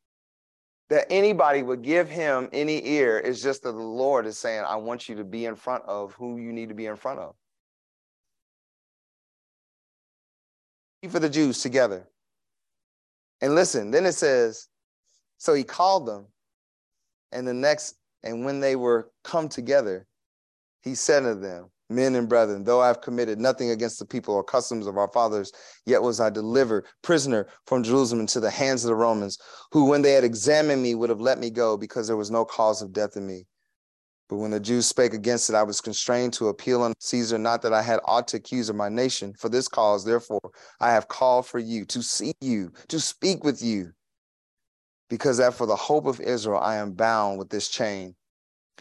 that anybody would give him any ear is just that the Lord is saying, I want you to be in front of who you need to be in front of. For the Jews together. And listen, then it says, so he called them, and the next, and when they were come together, he said to them, Men and brethren, though I have committed nothing against the people or customs of our fathers, yet was I delivered prisoner from Jerusalem into the hands of the Romans, who, when they had examined me, would have let me go because there was no cause of death in me. But when the Jews spake against it, I was constrained to appeal unto Caesar, not that I had aught to accuse of my nation. For this cause, therefore, I have called for you to see you, to speak with you, because that for the hope of Israel I am bound with this chain.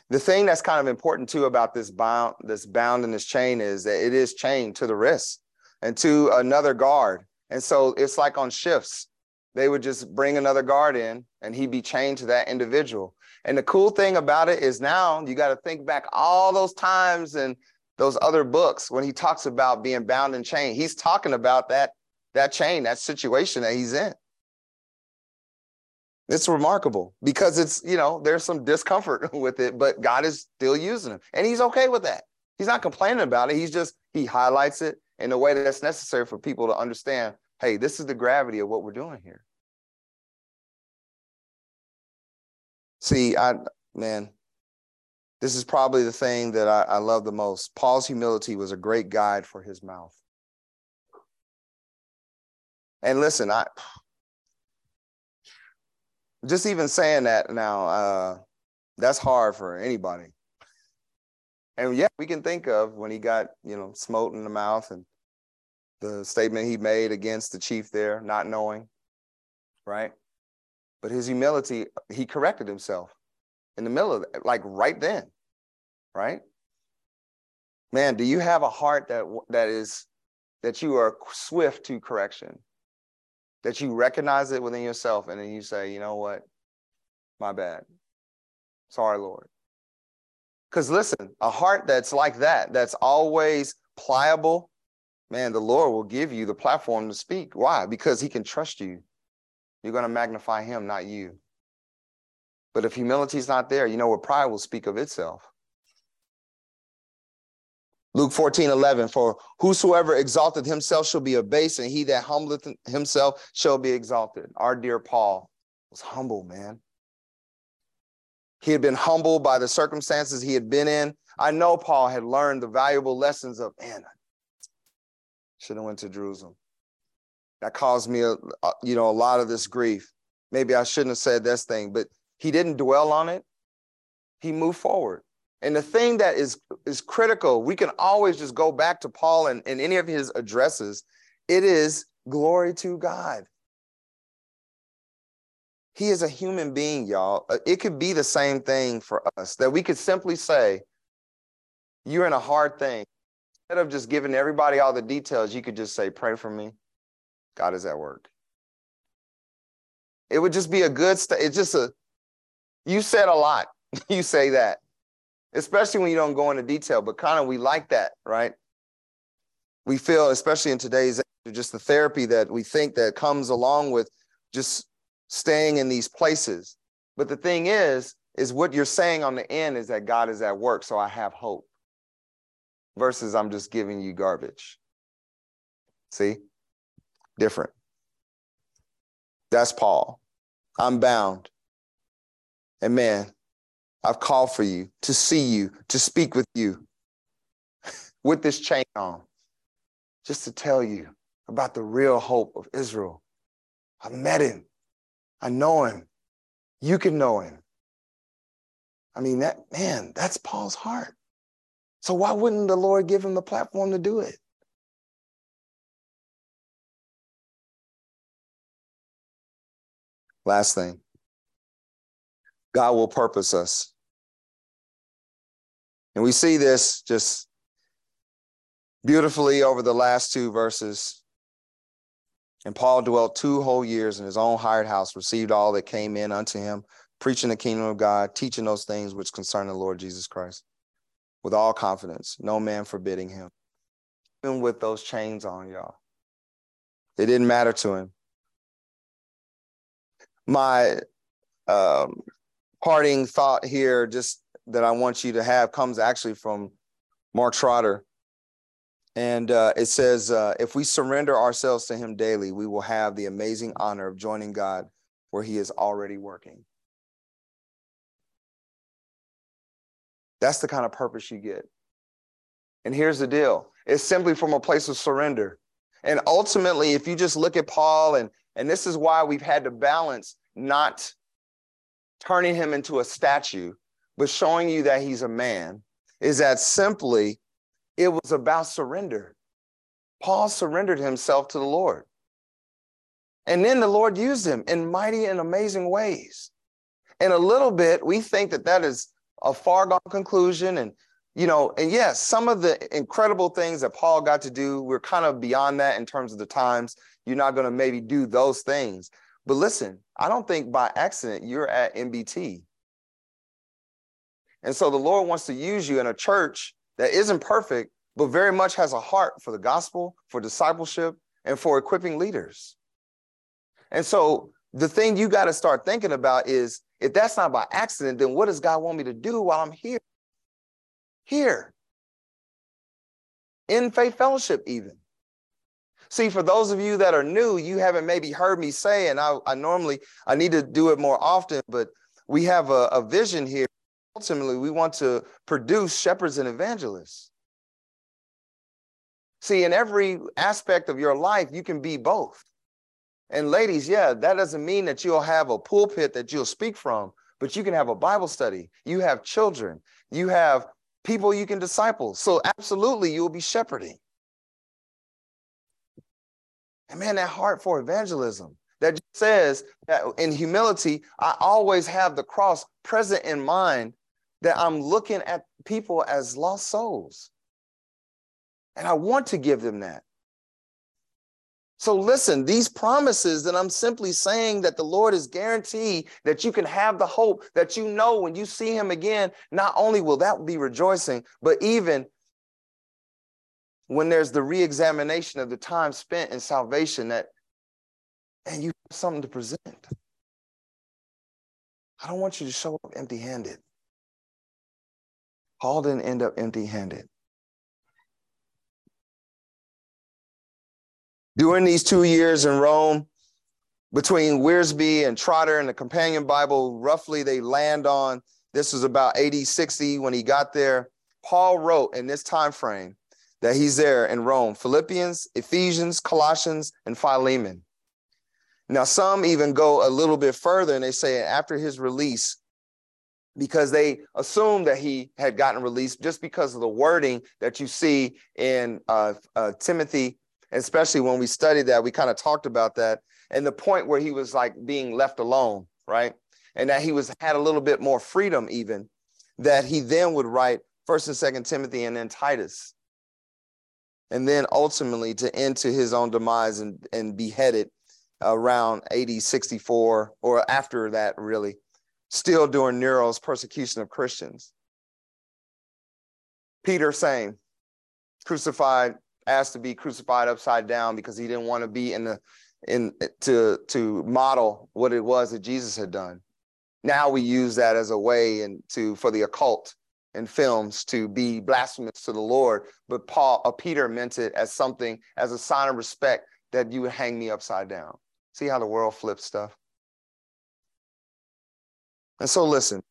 The thing that's kind of important too about this bound, this bound in this chain is that it is chained to the wrist and to another guard. And so it's like on shifts. They would just bring another guard in and he'd be chained to that individual. And the cool thing about it is now you got to think back all those times and those other books when he talks about being bound and chained. He's talking about that that chain, that situation that he's in. It's remarkable because it's, you know, there's some discomfort *laughs* with it, but God is still using him and he's okay with that. He's not complaining about it. He's just, he highlights it in a way that's necessary for people to understand hey, this is the gravity of what we're doing here. See, I, man, this is probably the thing that I, I love the most. Paul's humility was a great guide for his mouth. And listen, I, just even saying that now, uh, that's hard for anybody. And yeah, we can think of when he got, you know, smote in the mouth and the statement he made against the chief there, not knowing, right? But his humility, he corrected himself in the middle of it, like right then, right? Man, do you have a heart that that is that you are swift to correction? That you recognize it within yourself and then you say, you know what? My bad. Sorry, Lord. Because listen, a heart that's like that, that's always pliable, man, the Lord will give you the platform to speak. Why? Because he can trust you. You're going to magnify him, not you. But if humility is not there, you know what? Pride will speak of itself. Luke 14, 11, for whosoever exalteth himself shall be abased, and he that humbleth himself shall be exalted. Our dear Paul was humble, man. He had been humbled by the circumstances he had been in. I know Paul had learned the valuable lessons of, man, I should have went to Jerusalem. That caused me, a, a, you know, a lot of this grief. Maybe I shouldn't have said this thing, but he didn't dwell on it. He moved forward. And the thing that is, is critical, we can always just go back to Paul and, and any of his addresses. It is glory to God. He is a human being, y'all. Uh, it could be the same thing for us that we could simply say, You're in a hard thing. Instead of just giving everybody all the details, you could just say, Pray for me. God is at work. It would just be a good, st- it's just a, you said a lot. *laughs* you say that especially when you don't go into detail, but kind of we like that, right? We feel, especially in today's just the therapy that we think that comes along with just staying in these places. But the thing is, is what you're saying on the end is that God is at work, so I have hope. Versus I'm just giving you garbage. See? Different. That's Paul. I'm bound. And man, I've called for you to see you, to speak with you *laughs* with this chain on, just to tell you about the real hope of Israel. I met him. I know him. You can know him. I mean, that man, that's Paul's heart. So why wouldn't the Lord give him the platform to do it? Last thing. God will purpose us. And we see this just beautifully over the last two verses. And Paul dwelt two whole years in his own hired house, received all that came in unto him, preaching the kingdom of God, teaching those things which concern the Lord Jesus Christ. with all confidence, no man forbidding him. Even with those chains on, y'all. It didn't matter to him. My um, parting thought here, just that I want you to have, comes actually from Mark Trotter. And uh, it says, uh, if we surrender ourselves to him daily, we will have the amazing honor of joining God where he is already working. That's the kind of purpose you get. And here's the deal it's simply from a place of surrender. And ultimately, if you just look at Paul, and, and this is why we've had to balance not turning him into a statue, but showing you that he's a man, is that simply it was about surrender. Paul surrendered himself to the Lord. And then the Lord used him in mighty and amazing ways. In a little bit, we think that that is a far gone conclusion. And, you know, and yes, some of the incredible things that Paul got to do, we're kind of beyond that in terms of the times. You're not going to maybe do those things. But listen, I don't think by accident you're at MBT. And so the Lord wants to use you in a church that isn't perfect, but very much has a heart for the gospel, for discipleship, and for equipping leaders. And so the thing you got to start thinking about is if that's not by accident, then what does God want me to do while I'm here? Here. In faith fellowship, even. See, for those of you that are new, you haven't maybe heard me say, and I, I normally I need to do it more often, but we have a, a vision here. Ultimately, we want to produce shepherds and evangelists. See, in every aspect of your life, you can be both. And ladies, yeah, that doesn't mean that you'll have a pulpit that you'll speak from, but you can have a Bible study. You have children. You have people you can disciple. So absolutely, you will be shepherding. And man, that heart for evangelism that says that in humility, I always have the cross present in mind that I'm looking at people as lost souls. And I want to give them that. So listen, these promises that I'm simply saying that the Lord is guaranteed that you can have the hope that you know when you see him again, not only will that be rejoicing, but even when there's the re-examination of the time spent in salvation that and you have something to present. I don't want you to show up empty-handed. Paul didn't end up empty-handed. During these two years in Rome, between Wiersbe and Trotter and the Companion Bible, roughly they land on this was about 80, 60 when he got there. Paul wrote in this time frame that he's there in Rome Philippians, Ephesians, Colossians, and Philemon. Now, some even go a little bit further and they say after his release, because they assume that he had gotten released just because of the wording that you see in uh, uh, Timothy especially when we studied that, we kind of talked about that and the point where he was like being left alone, right? And that he was had a little bit more freedom, even that he then would write First and Second Timothy and then Titus, and then ultimately to end to his own demise and and beheaded around AD 64 or after that, really, still during Nero's persecution of Christians. Peter saying, crucified asked to be crucified upside down because he didn't want to be in the in to to model what it was that Jesus had done. Now we use that as a way and to for the occult in films to be blasphemous to the Lord. But Paul, uh, Peter meant it as something as a sign of respect that you would hang me upside down. See how the world flips stuff. And so listen,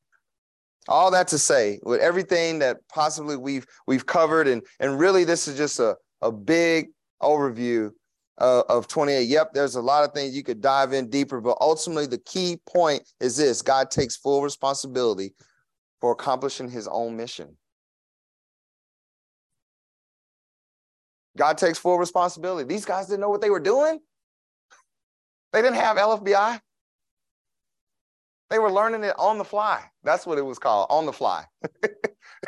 all that to say, with everything that possibly we've we've covered, and and really this is just a a big overview uh, of 28. Yep, there's a lot of things you could dive in deeper, but ultimately the key point is this God takes full responsibility for accomplishing his own mission. God takes full responsibility. These guys didn't know what they were doing. They didn't have LFBI. They were learning it on the fly. That's what it was called, on the fly. *laughs* it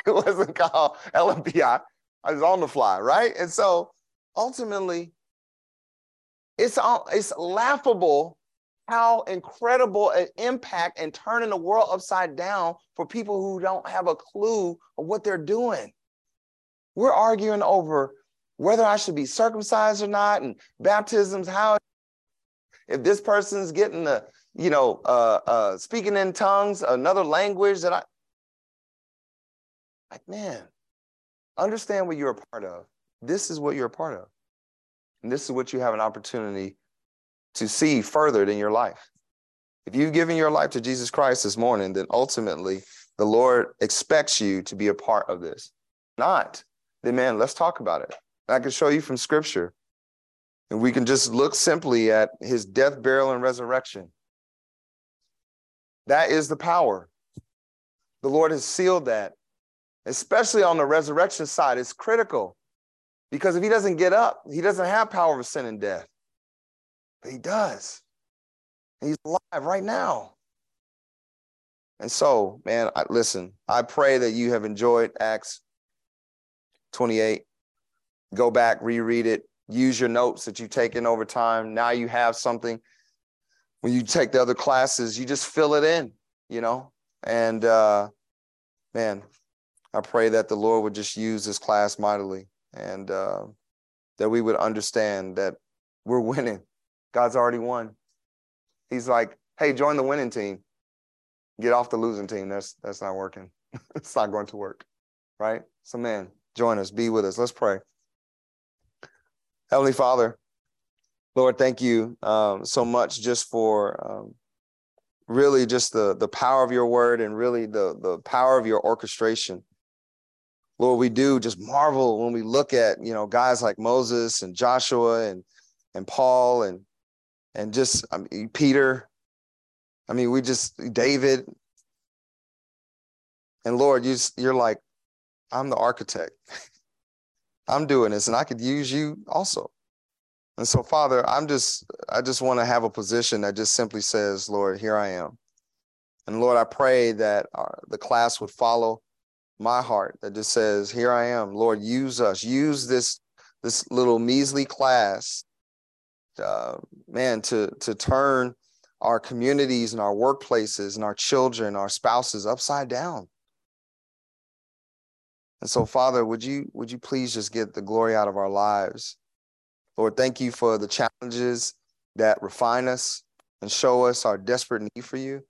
wasn't called LFBI. I was on the fly, right? And so ultimately, it's all it's laughable how incredible an impact and turning the world upside down for people who don't have a clue of what they're doing. We're arguing over whether I should be circumcised or not, and baptisms, how if this person's getting the, you know, uh, uh, speaking in tongues, another language that I, like, man, understand what you're a part of. This is what you're a part of. And this is what you have an opportunity to see furthered in your life. If you've given your life to Jesus Christ this morning, then ultimately the Lord expects you to be a part of this. Not, then man, let's talk about it. I can show you from scripture. And we can just look simply at his death, burial, and resurrection. That is the power. The Lord has sealed that, especially on the resurrection side. It's critical because if he doesn't get up, he doesn't have power of sin and death. He does. He's alive right now. And so, man, I, listen, I pray that you have enjoyed Acts 28. Go back, reread it, use your notes that you've taken over time. Now you have something. When you take the other classes, you just fill it in, you know? And uh, man, I pray that the Lord would just use this class mightily and uh, that we would understand that we're winning. God's already won. He's like, hey, join the winning team. Get off the losing team. That's that's not working. *laughs* it's not going to work. Right? So man, join us, be with us. Let's pray. Heavenly Father, Lord, thank you um, so much just for um, really just the the power of your word and really the the power of your orchestration. Lord, we do just marvel when we look at you know guys like Moses and Joshua and and Paul and and just I mean, Peter. I mean, we just David. And Lord, you you're like, I'm the architect. *laughs* I'm doing this, and I could use you also. And so, Father, I'm just I just want to have a position that just simply says, Lord, here I am. And Lord, I pray that our, the class would follow my heart that just says, here I am. Lord, use us. Use this this little measly class uh, man, to to turn our communities and our workplaces and our children, our spouses upside down. And so, Father, would you would you please just get the glory out of our lives? Lord, thank you for the challenges that refine us and show us our desperate need for you.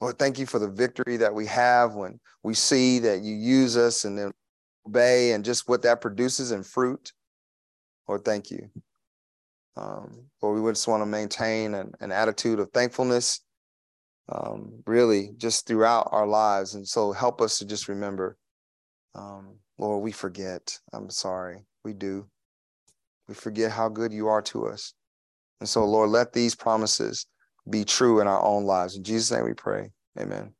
Lord, thank you for the victory that we have when we see that you use us and then obey and just what that produces in fruit. Lord, thank you. Um, but we just want to maintain an, an attitude of thankfulness, um, really, just throughout our lives. And so help us to just remember, um, Lord, we forget. I'm sorry. We do. We forget how good you are to us. And so, Lord, let these promises be true in our own lives. In Jesus' name we pray. Amen.